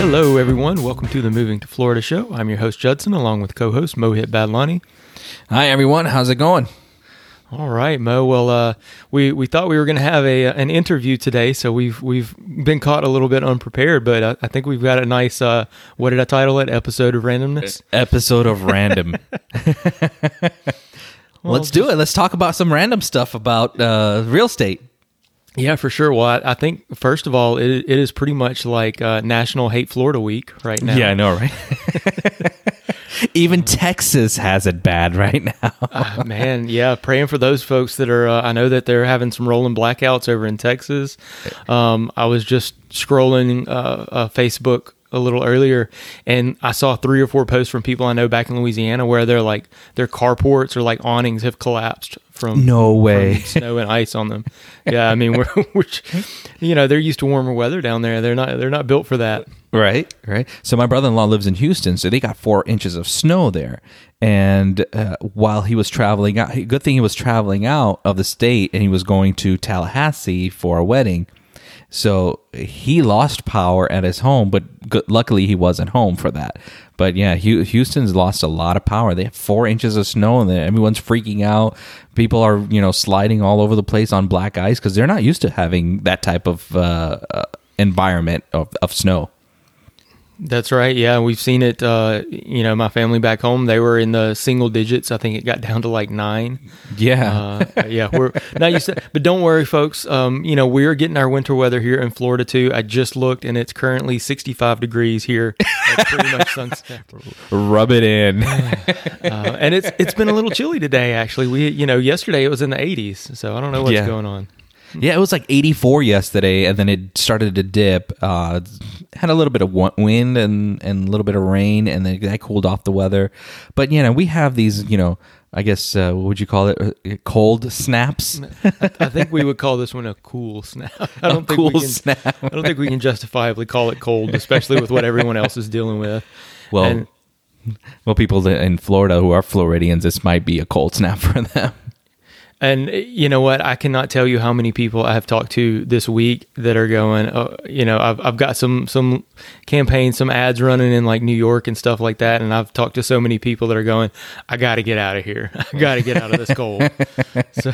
Hello, everyone. Welcome to the Moving to Florida show. I'm your host, Judson, along with co host Mohit Badlani. Hi everyone, how's it going? All right, Mo. Well, uh, we we thought we were going to have a an interview today, so we've we've been caught a little bit unprepared, but I, I think we've got a nice uh, what did I title it? Episode of randomness. Episode of random. Let's do it. Let's talk about some random stuff about uh, real estate. Yeah, for sure. Well, I, I think first of all, it, it is pretty much like uh, National Hate Florida Week right now. Yeah, I know, right? Even Texas has it bad right now. Uh, man, yeah, praying for those folks that are. Uh, I know that they're having some rolling blackouts over in Texas. Um, I was just scrolling uh, uh, Facebook a little earlier, and I saw three or four posts from people I know back in Louisiana where they're like their carports or like awnings have collapsed from No from way. snow and ice on them. Yeah, I mean, we're, which you know they're used to warmer weather down there. They're not they're not built for that. Right, right. So my brother-in-law lives in Houston, so they got four inches of snow there. And uh, while he was traveling out, good thing he was traveling out of the state, and he was going to Tallahassee for a wedding. So he lost power at his home, but luckily he wasn't home for that. But yeah, Houston's lost a lot of power. They have four inches of snow, and everyone's freaking out. People are you know sliding all over the place on black ice because they're not used to having that type of uh, uh, environment of, of snow. That's right. Yeah, we've seen it. Uh, you know, my family back home, they were in the single digits. I think it got down to like nine. Yeah. Uh, yeah, we're not used to. But don't worry, folks. Um, you know, we're getting our winter weather here in Florida too. I just looked, and it's currently 65 degrees here. Pretty much sunset. Rub it in. Uh, and it's it's been a little chilly today. Actually, we you know yesterday it was in the 80s, so I don't know what's Yeah. going on. Yeah, it was like 84 yesterday, and then it started to dip. Uh, had a little bit of wind and, and a little bit of rain, and then that cooled off the weather. But, you know, we have these, you know, I guess, uh, what would you call it? Uh, Cold snaps? I think we would call this one a cool snap. I don't think cool we can, snap. I don't think we can justifiably call it cold, especially with what everyone else is dealing with. Well, And- well, people in Florida who are Floridians, this might be a cold snap for them. And uh, you know what? I cannot tell you how many people I have talked to this week that are going. Uh, you know, I've I've got some some campaigns, some ads running in like New York and stuff like that, and I've talked to so many people that are going. I got to get out of here. I got to get out of this cold. so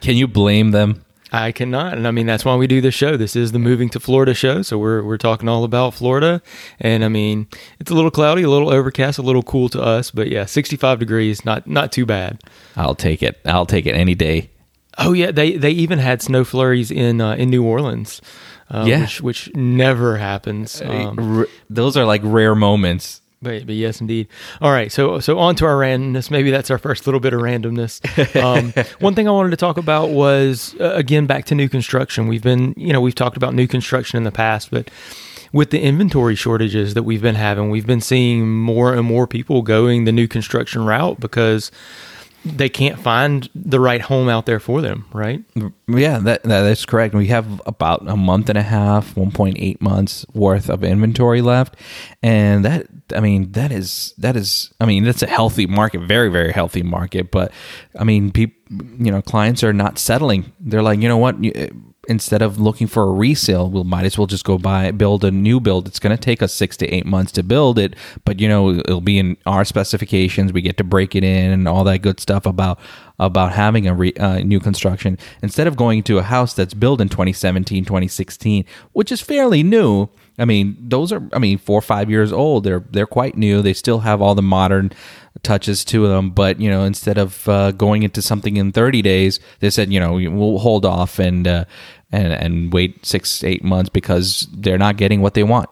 Can you blame them? I cannot, and I mean that's why we do this show. This is the Moving to Florida show, so we're we're talking all about Florida. And I mean, it's a little cloudy, a little overcast, a little cool to us, but yeah, 65 degrees, not not too bad. I'll take it. I'll take it any day. Oh yeah, they they even had snow flurries in uh, in New Orleans. Uh, Yeah. which which never happens. Um, those are like rare moments. But, but yes, indeed. All right, so so on to our randomness. Maybe that's our first little bit of randomness. Um, one thing I wanted to talk about was uh, again back to new construction. We've been you know we've talked about new construction in the past, but with the inventory shortages that we've been having, we've been seeing more and more people going the new construction route because they can't find the right home out there for them. Right. Yeah, that, that that's correct. We have about a month and a half, 1.8 months worth of inventory left, and that I mean that is that is I mean that's a healthy market, very very healthy market. But I mean, people, you know, clients are not settling. They're like, you know what. You, Instead of looking for a resale, we might as well just go buy build a new build. It's going to take us six to eight months to build it, but you know it'll be in our specifications. We get to break it in and all that good stuff about about having a re, uh, new construction instead of going to a house that's built in 2017 2016 which is fairly new i mean those are i mean four or five years old they're they're quite new they still have all the modern touches to them but you know instead of uh, going into something in 30 days they said you know we'll hold off and uh, and and wait six eight months because they're not getting what they want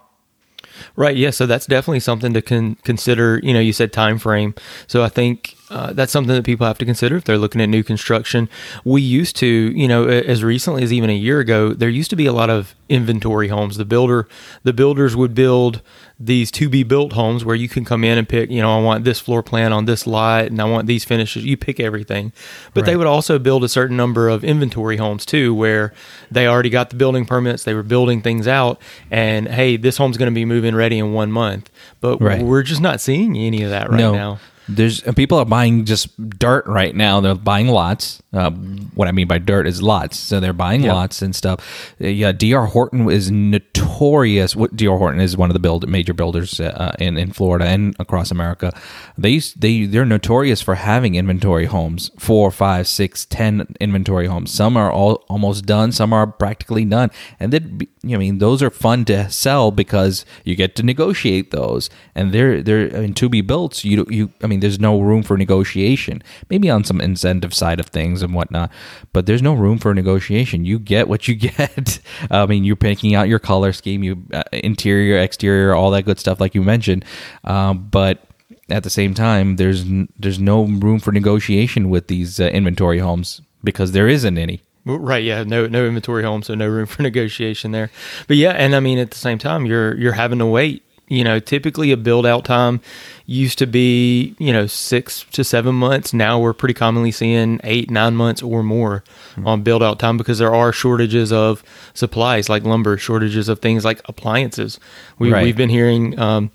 Right. Yeah. So that's definitely something to con- consider. You know, you said time frame. So I think uh, that's something that people have to consider if they're looking at new construction. We used to, you know, as recently as even a year ago, there used to be a lot of inventory homes. The builder, the builders would build these to be built homes where you can come in and pick. You know, I want this floor plan on this lot, and I want these finishes. You pick everything. But they would also build a certain number of inventory homes too, where they already got the building permits. They were building things out, and hey, this home's going to be moving ready in one month. But Right. we're just not seeing any of that right no. now. There's people are buying just dirt right now. They're buying lots. Uh, what I mean by dirt is lots. So they're buying Yeah. lots and stuff. Uh, Yeah, DR Horton is notorious. What DR Horton is one of the build major builders uh, in in Florida and across America. They they they're notorious for having inventory homes, four, five, six, ten inventory homes. Some are all almost done. Some are practically done. And then I mean those are fun to sell because you get to negotiate those, and they're they're I mean, to be built. You you I mean there's no room for negotiation. Maybe on some incentive side of things and whatnot, but there's no room for negotiation. You get what you get. I mean you're picking out your color scheme, you uh, interior, exterior, all that good stuff like you mentioned, um, but at the same time, there's there's no room for negotiation with these uh, inventory homes because there isn't any. Right, yeah, no no inventory home, so no room for negotiation there. But yeah, and I mean at the same time you're you're having to wait. You know, typically a build out time used to be, you know, 6 to 7 months. Now we're pretty commonly seeing 8, 9 months or more on build out time because there are shortages of supplies like lumber, shortages of things like appliances. We Right. we've been hearing um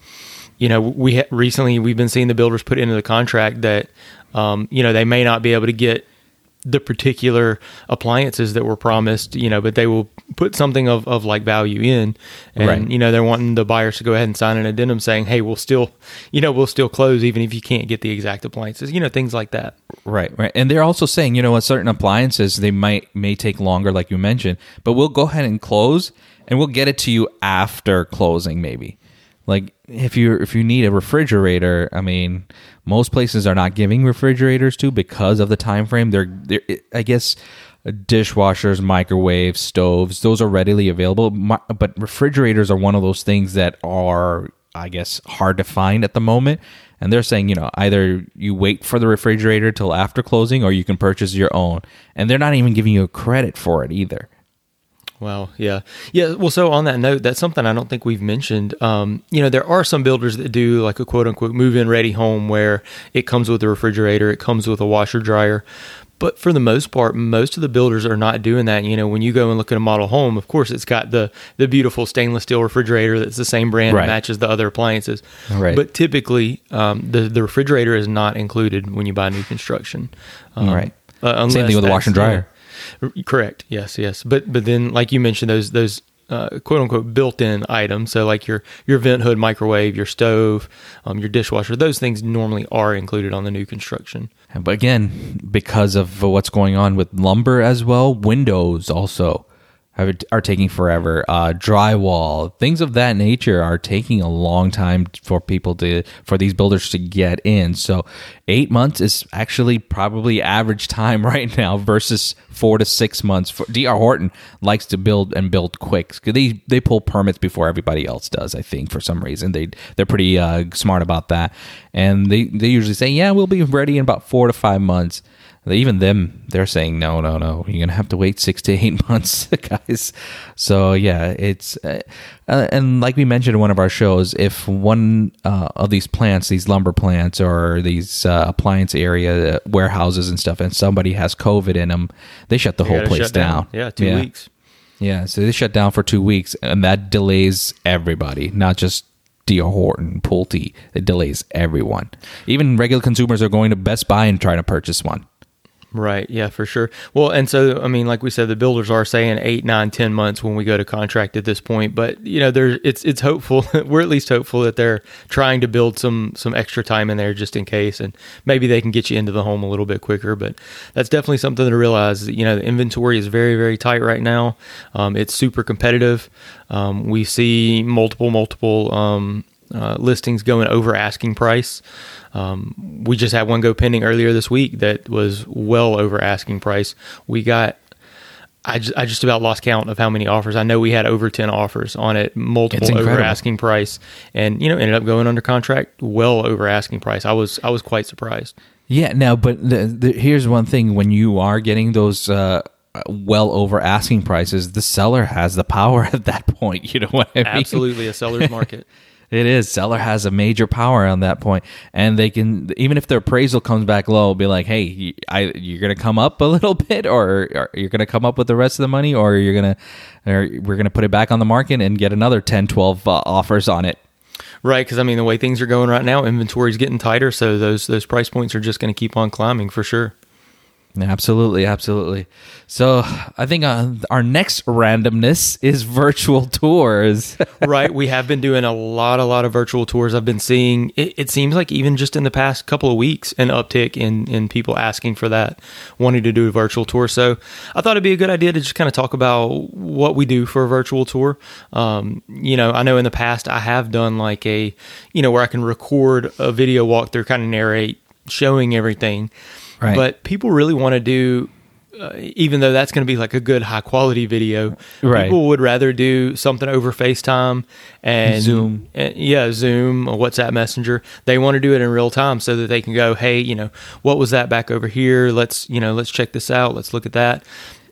you know, we ha- recently we've been seeing the builders put into the contract that um, you know, they may not be able to get the particular appliances that were promised, you know, but they will put something of, of like value in. And, Right. you know, they're wanting the buyers to go ahead and sign an addendum saying, hey, we'll still, you know, we'll still close even if you can't get the exact appliances, you know, things like that. Right, right. And they're also saying, you know, what certain appliances they might may take longer, like you mentioned, but we'll go ahead and close, and we'll get it to you after closing, maybe. Like if you if you need a refrigerator, I mean, most places are not giving refrigerators to because of the time frame. They're, they're I guess dishwashers, microwaves, stoves, those are readily available, but refrigerators are one of those things that are I guess hard to find at the moment. And they're saying, you know, either you wait for the refrigerator till after closing or you can purchase your own. And they're not even giving you a credit for it either. Wow. Yeah. Yeah. Well, so on that note, that's something I don't think we've mentioned. Um, you know, there are some builders that do like a quote unquote move in ready home where it comes with a refrigerator, it comes with a washer dryer. But for the most part, most of the builders are not doing that. You know, when you go and look at a model home, of course, it's got the the beautiful stainless steel refrigerator that's the same brand Right. and matches the other appliances. Right. But typically, um, the the refrigerator is not included when you buy new construction. Um, Right. uh, Same thing with the washer and dryer. Correct. Yes. Yes. But but then, like you mentioned, those those uh, quote unquote built-in items. So like your your vent hood, microwave, your stove, um, your dishwasher. Those things normally are included on the new construction. But again, because of what's going on with lumber as well, windows also have, are taking forever. Uh, drywall, things of that nature are taking a long time for people to, for these builders to get in. So eight months is actually probably average time right now versus four to six months. For, DR Horton likes to build and build quick. They they pull permits before everybody else does. I think for some reason they they're pretty uh, smart about that, and they they usually say, yeah, we'll be ready in about four to five months. Even them, they're saying no, no, no. You're gonna have to wait six to eight months, guys. So yeah, it's uh, uh, and like we mentioned in one of our shows, if one uh, of these plants, these lumber plants or these uh, appliance area uh, warehouses and stuff, and somebody has COVID in them, they shut the They whole place shut down. Yeah, two weeks. Yeah, so they shut down for two weeks, and that delays everybody, not just D.R. Horton, Pulte. It delays everyone. Even regular consumers are going to Best Buy and trying to purchase one. Right. Yeah, for sure. Well, and so I mean, like we said, the builders are saying eight, nine, ten months when we go to contract at this point. But you know, there's it's it's hopeful. We're at least hopeful that they're trying to build some some extra time in there just in case, and maybe they can get you into the home a little bit quicker. But that's definitely something to realize. You know, the inventory is very very tight right now. Um, it's super competitive. Um, we see multiple multiple um, uh, listings going over asking price. Um, we just had one go pending earlier this week that was well over asking price. We got, I just, I just about lost count of how many offers. I know we had over 10 offers on it, multiple over asking price, and, you know, ended up going under contract well over asking price. I was, I was quite surprised. Yeah, now, but the, the, here's one thing: when you are getting those uh, well over asking prices, the seller has the power at that point. You know what I mean? Absolutely a seller's market. It is. Seller has a major power on that point, and they can even if their appraisal comes back low, be like, "Hey, I, you're going to come up a little bit, or, or you're going to come up with the rest of the money, or you're going to, or we're going to put it back on the market and get another 10, 12 uh, offers on it." Right, because I mean the way things are going right now, inventory is getting tighter, so those those price points are just going to keep on climbing for sure. Absolutely, absolutely. So I think uh, our next randomness is virtual tours. right, we have been doing a lot, a lot of virtual tours. I've been seeing. It, it, seems like even just in the past couple of weeks, an uptick in in people asking for that, wanting to do a virtual tour. So I thought it'd be a good idea to just kind of talk about what we do for a virtual tour. Um, you know, I know in the past I have done like a, you know, where I can record a video walkthrough, kind of narrate, showing everything. Right. But people really want to do uh, even though that's going to be like a good high quality video, right. people would rather do something over FaceTime and Zoom. And, yeah, Zoom or WhatsApp Messenger. They want to do it in real time so that they can go, hey, you know, what was that back over here? Let's, you know, let's check this out. Let's look at that.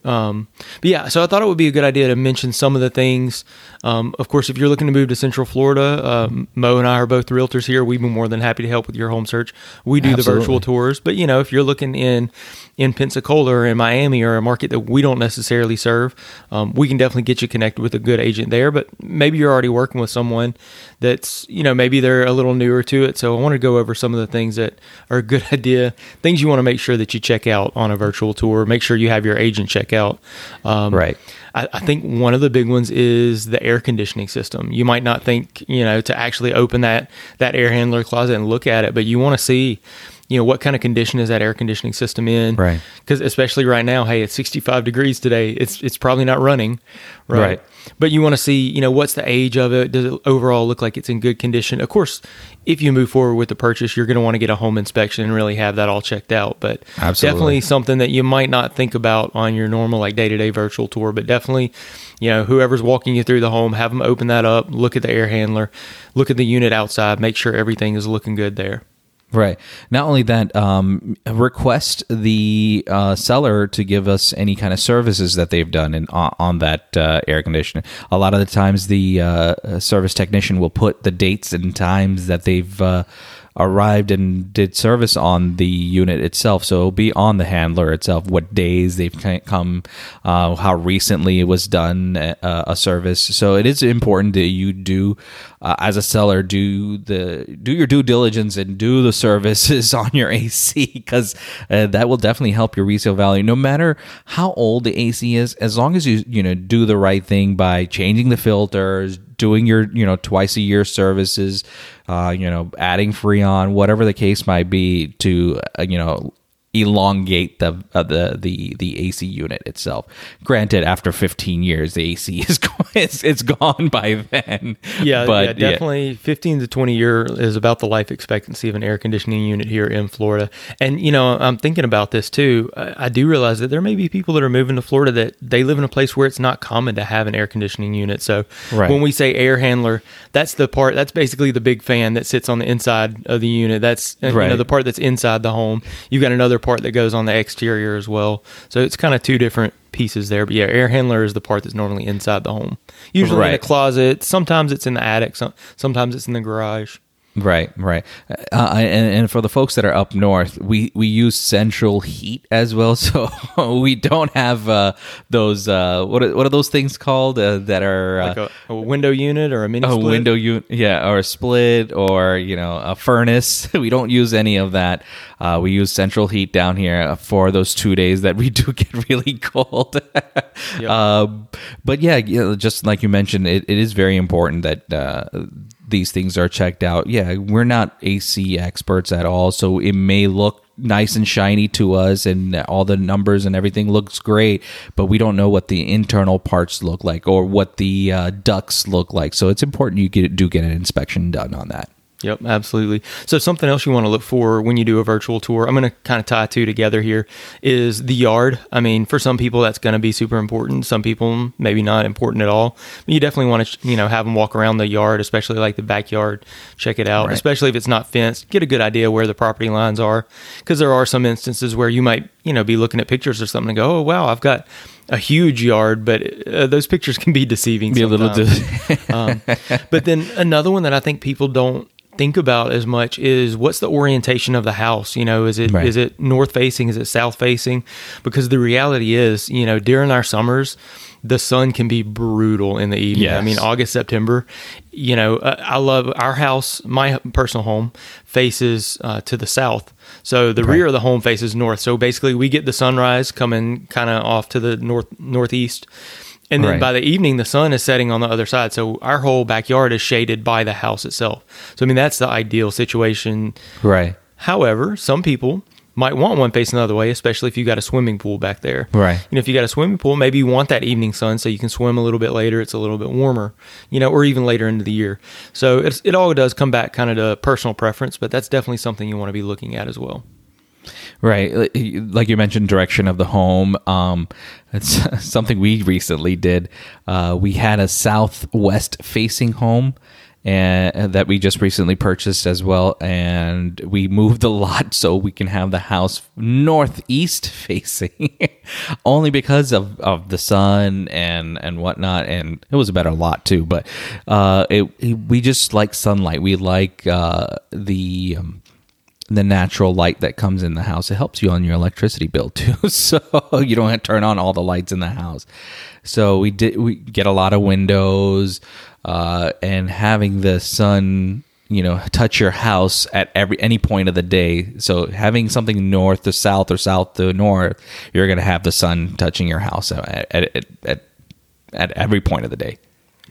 Um, but yeah, so I thought it would be a good idea to mention some of the things. Um, of course, if you're looking to move to Central Florida, um, Mo and I are both realtors here. We'd be more than happy to help with your home search. We do Absolutely. the virtual tours, but you know, if you're looking in in Pensacola or in Miami or a market that we don't necessarily serve, um, we can definitely get you connected with a good agent there. But maybe you're already working with someone that's you know maybe they're a little newer to it. So I want to go over some of the things that are a good idea, things you want to make sure that you check out on a virtual tour. Make sure you have your agent check out. Um, right. I, I, think one of the big ones is the air conditioning system. You might not think you know to actually open that that air handler closet and look at it, but you want to see you know what kind of condition is that air conditioning system in? Right. Because especially right now hey it's 65 degrees today it's it's probably not running right, right. but you want to see you know what's the age of it? Does it overall look like it's in good condition? Of course if you move forward with the purchase you're going to want to get a home inspection and really have that all checked out but Absolutely. definitely something that you might not think about on your normal like day-to-day virtual tour but definitely you know whoever's walking you through the home have them open that up look at the air handler look at the unit outside make sure everything is looking good there Right. Not only that, um, request the uh, seller to give us any kind of services that they've done in, on, on that uh, air conditioner. A lot of the times, the uh, service technician will put the dates and times that they've uh, arrived and did service on the unit itself. So it'll be on the handler itself, what days they've come, uh, how recently it was done uh, a service. So it is important that you do, uh, as a seller, do the do your due diligence and do the services on your AC because uh, that will definitely help your resale value. No matter how old the AC is, as long as you you know do the right thing by changing the filters, doing your you know twice a year services, uh, you know adding Freon, whatever the case might be, to uh, you know elongate the uh, the the the AC unit itself. Granted, after 15 years, the AC is it's, it's gone by then. Yeah, but yeah, definitely yeah. 15 to 20 year is about the life expectancy of an air conditioning unit here in Florida. And you know, I'm thinking about this too. I, I do realize that there may be people that are moving to Florida that they live in a place where it's not common to have an air conditioning unit. So right. when we say air handler, that's the part. That's basically the big fan that sits on the inside of the unit. That's right. you know the part that's inside the home. You've got another part that goes on the exterior as well. So it's kind of two different pieces there. But yeah, air handler is the part that's normally inside the home. Usually right. in a closet. Sometimes it's in the attic. sometimes it's in the garage. Right, right. Uh, and, and for the folks that are up north, we, we use central heat as well. So we don't have uh, those, uh, what, are, what are those things called uh, that are. Uh, like a, a, window unit or a mini a split? window unit, yeah, or a split or, you know, a furnace. we don't use any of that. Uh, we use central heat down here for those two days that we do get really cold. yep. but yeah, just like you mentioned, it, it is very important that these things are checked out. Yeah, we're not AC experts at all, so it may look nice and shiny to us and all the numbers and everything looks great but we don't know what the internal parts look like or what the uh, ducts look like so it's important you get do get an inspection done on that Yep, absolutely. So something else you want to look for when you do a virtual tour, I'm going to kind of tie two together here, is the yard. I mean, for some people that's going to be super important. Some people maybe not important at all. But you definitely want to, you know, have them walk around the yard, especially like the backyard, check it out. Right. Especially if it's not fenced, get a good idea where the property lines are, because there are some instances where you might, you know, be looking at pictures or something and go, oh wow, I've got a huge yard, but uh, those pictures can be deceiving. Be sometimes. a little. um, but then another one that I think people don't think about as much is what's the orientation of the house you know is it right. is it north facing is it south facing because the reality is you know during our summers the sun can be brutal in the evening. Yes. I mean, August, September. You know, uh, I love our house. My personal home faces uh, to the south, so the rear of the home faces north. So basically, we get the sunrise coming kind of off to the north northeast. And then Right. by the evening, the sun is setting on the other side. So our whole backyard is shaded by the house itself. So, I mean, that's the ideal situation Right. However, some people might want one facing the other way, especially if you got a swimming pool back there. Right. You know, if you got a swimming pool, maybe you want that evening sun so you can swim a little bit later. It's a little bit warmer, you know, or even later into the year. So it's, it all does come back kind of to personal preference, but that's definitely something you want to be looking at as well. Right, like you mentioned, direction of the home. Um, it's something we recently did. Uh, we had a southwest facing home, and that we just recently purchased as well. And we moved the lot so we can have the house northeast facing, only because of, of the sun and and whatnot. And it was a better lot too. But uh, it, it- we just like sunlight. We like uh, the um, the natural light that comes in the house. It helps you on your electricity bill too. So you don't have to turn on all the lights in the house. So we did we get a lot of windows uh, and having the sun you know touch your house at every any point of the day so having something north to south or south to north you're going to have the sun touching your house at, at, at, at, at every point of the day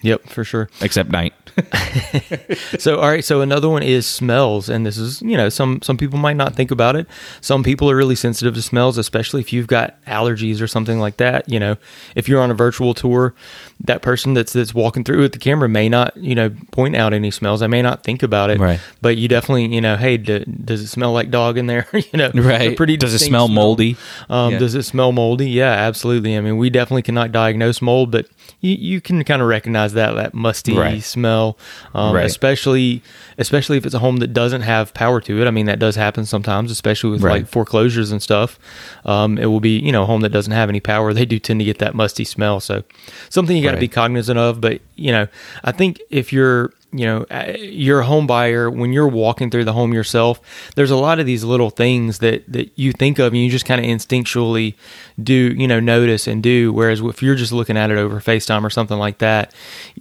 Yep, for sure. except night so all right so another one is smells and this is you know some some people might not think about it some people are really sensitive to smells especially if you've got allergies or something like that you know if you're on a virtual tour that person that's that's walking through with the camera may not you know point out any smells i may not think about it Right. but you definitely you know hey d- does it smell like dog in there you know Right. pretty Does it distinct smell moldy? um, Yeah. Does it smell moldy? Yeah, absolutely. I mean, we definitely cannot diagnose mold, but you, you can kind of recognize that that musty Right. smell, um, Right. especially especially if it's a home that doesn't have power to it. I mean, that does happen sometimes, especially with Right. like foreclosures and stuff. Um, it will be you know a home that doesn't have any power. They do tend to get that musty smell. So something you got to be cognizant of. But you know, I think if you're you know uh, you're a home buyer when you're walking through the home yourself there's a lot of these little things that that you think of and you just kind of instinctually do you know notice and do. Whereas if you're just looking at it over facetime or something like that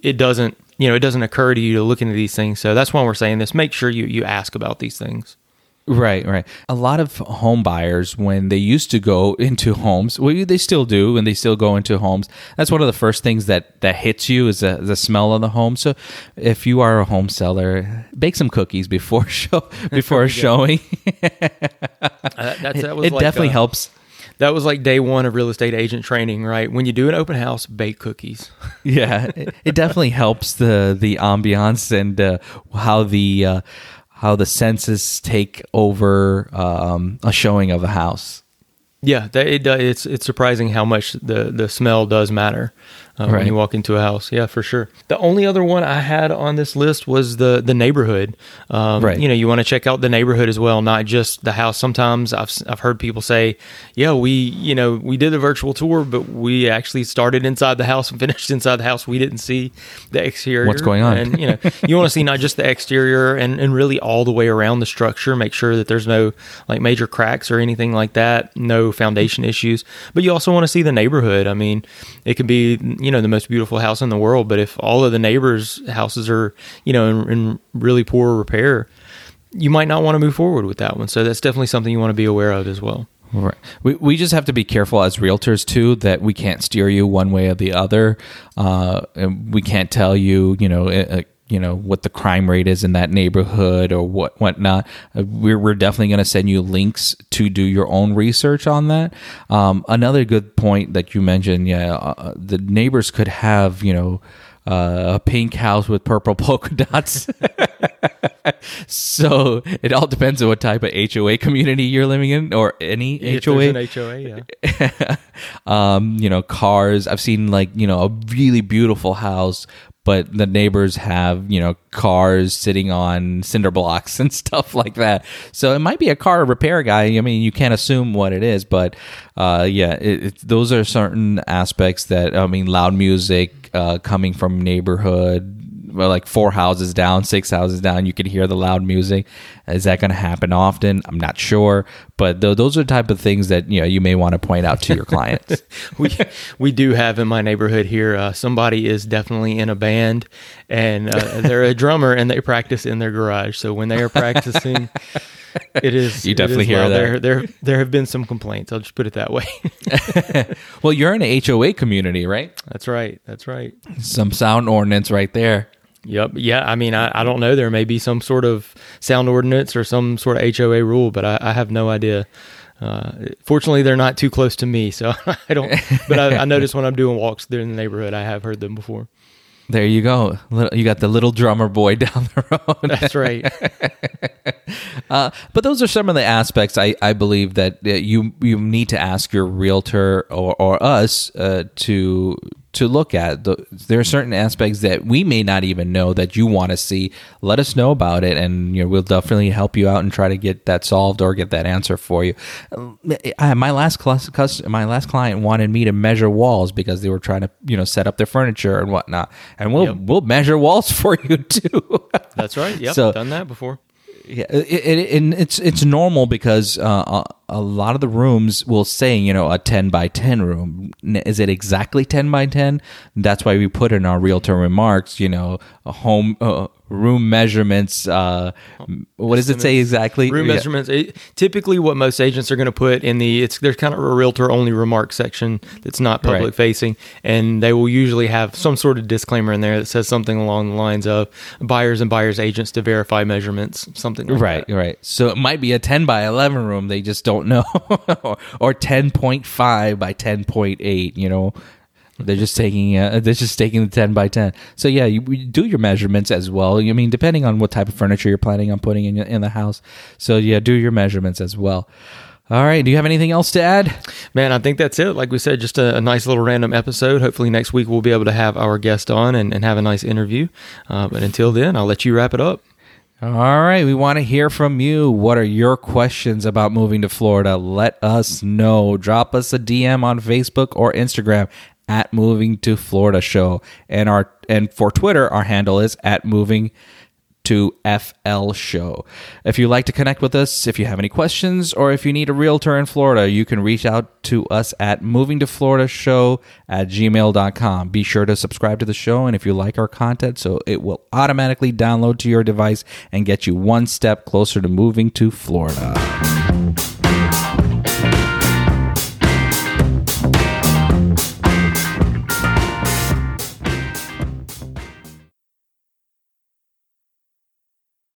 it doesn't you know it doesn't occur to you to look into these things. So that's why we're saying this. Make sure you you ask about these things Right, right. A lot of home buyers, when they used to go into homes, well, they still do, and they still go into homes. That's one of the first things that that hits you is the, the smell of the home. So, if you are a home seller, bake some cookies before show before showing. Uh, that it like, definitely uh, helps. that was like day one of real estate agent training right when you do an open house bake cookies yeah, it, it definitely helps the the ambiance and uh, how the uh, how the senses take over um, a showing of a house. Yeah, it. It's it's surprising how much the the smell does matter uh, when you walk into a house. Yeah, for sure. The only other one I had on this list was the the neighborhood. Um, Right. You know, you want to check out the neighborhood as well, not just the house. Sometimes I've I've heard people say, "Yeah, we you know we did a virtual tour, but we actually started inside the house and finished inside the house. We didn't see the exterior. What's going on? And you know, you want to see not just the exterior and, and really all the way around the structure. Make sure that there's no like major cracks or anything like that. No foundation issues. But you also want to see the neighborhood. I mean, it could be you know the most beautiful house in the world, but if all of the neighbors' houses are you know in, in really poor repair, you might not want to move forward with that one. So that's definitely something you want to be aware of as well. Right. We, we just have to be careful as realtors too that we can't steer you one way or the other. Uh, and we can't tell you, you know, uh, you know what the crime rate is in that neighborhood or what whatnot. Uh, we're we're definitely going to send you links to do your own research on that. Um, another good point that you mentioned, yeah, uh, the neighbors could have, you know. Uh, a pink house with purple polka dots. so it all depends on what type of HOA community you're living in, or any If HOA. HOA, yeah. um, you know, cars. I've seen like you know a really beautiful house, but the neighbors have you know cars sitting on cinder blocks and stuff like that. So it might be a car repair guy. I mean, you can't assume what it is, but uh, yeah, it, it, those are certain aspects that I mean, loud music uh, coming from neighborhood well, like four houses down, six houses down, you can hear the loud music. Is that going to happen often? I'm not sure, but th- those are the type of things that you know you may want to point out to your clients. we we do have in my neighborhood here. Uh, somebody is definitely in a band, and uh, they're a drummer, and they practice in their garage. So when they are practicing. It is. You definitely is hear loud. that. There, there, there have been some complaints. I'll just put it that way. well, you're in an HOA community, right? that's right. That's right. Some sound ordinance right there. Yep. Yeah. I mean, I, I don't know. There may be some sort of sound ordinance or some sort of HOA rule, but I, I have no idea. Uh, fortunately, they're not too close to me, so I don't. But I, I notice when I'm doing walks through in the neighborhood, I have heard them before. There you go. You got the little drummer boy down the road. That's right. Uh, but those are some of the aspects I, I believe that uh, you you need to ask your realtor or, or us uh, to to look at. The, there are certain aspects that we may not even know that you want to see. Let us know about it, and you know, we'll definitely help you out and try to get that solved or get that answer for you. Uh, I, my last class, my last client wanted me to measure walls because they were trying to you know set up their furniture and whatnot, and we'll Yep. we'll measure walls for you too. That's right. Yep. So- done that before. Yeah, it, it, and it's it's normal because uh, a, lot of the rooms will say you know a ten by ten room. Is it exactly ten by ten? That's why we put in our realtor remarks. You know, a home uh, room measurements. Uh, what does it say exactly? Room Yeah. measurements. It- typically, what most agents are going to put in the it's there's kind of a realtor only remark section that's not public Right. facing, and they will usually have some sort of disclaimer in there that says something along the lines of buyers and buyers agents to verify measurements, something like Right, that. right. So it might be a 10 by 11 room. They just don't know. or, or 10.5 by 10.8, you know. They're just taking uh, they're just taking the 10 by 10. So yeah, you, you do your measurements as well. I mean, depending on what type of furniture you're planning on putting in in the house. So yeah, do your measurements as well. All right, do you have anything else to add? Man, I think that's it. Like we said, just a, a nice little random episode. Hopefully, next week we'll be able to have our guest on and, and have a nice interview. Uh, but until then, I'll let you wrap it up. All right, we want to hear from you. What are your questions about moving to Florida? Let us know. Drop us a DM on Facebook or Instagram at Moving to Florida Show, and our and for Twitter, our handle is at Moving to FL Show. If you'd like to connect with us, if you have any questions, or if you need a realtor in Florida, you can reach out to us at moving to Florida show at gmail.com. Be sure to subscribe to the show, and if you like our content, so it will automatically download to your device and get you one step closer to moving to Florida.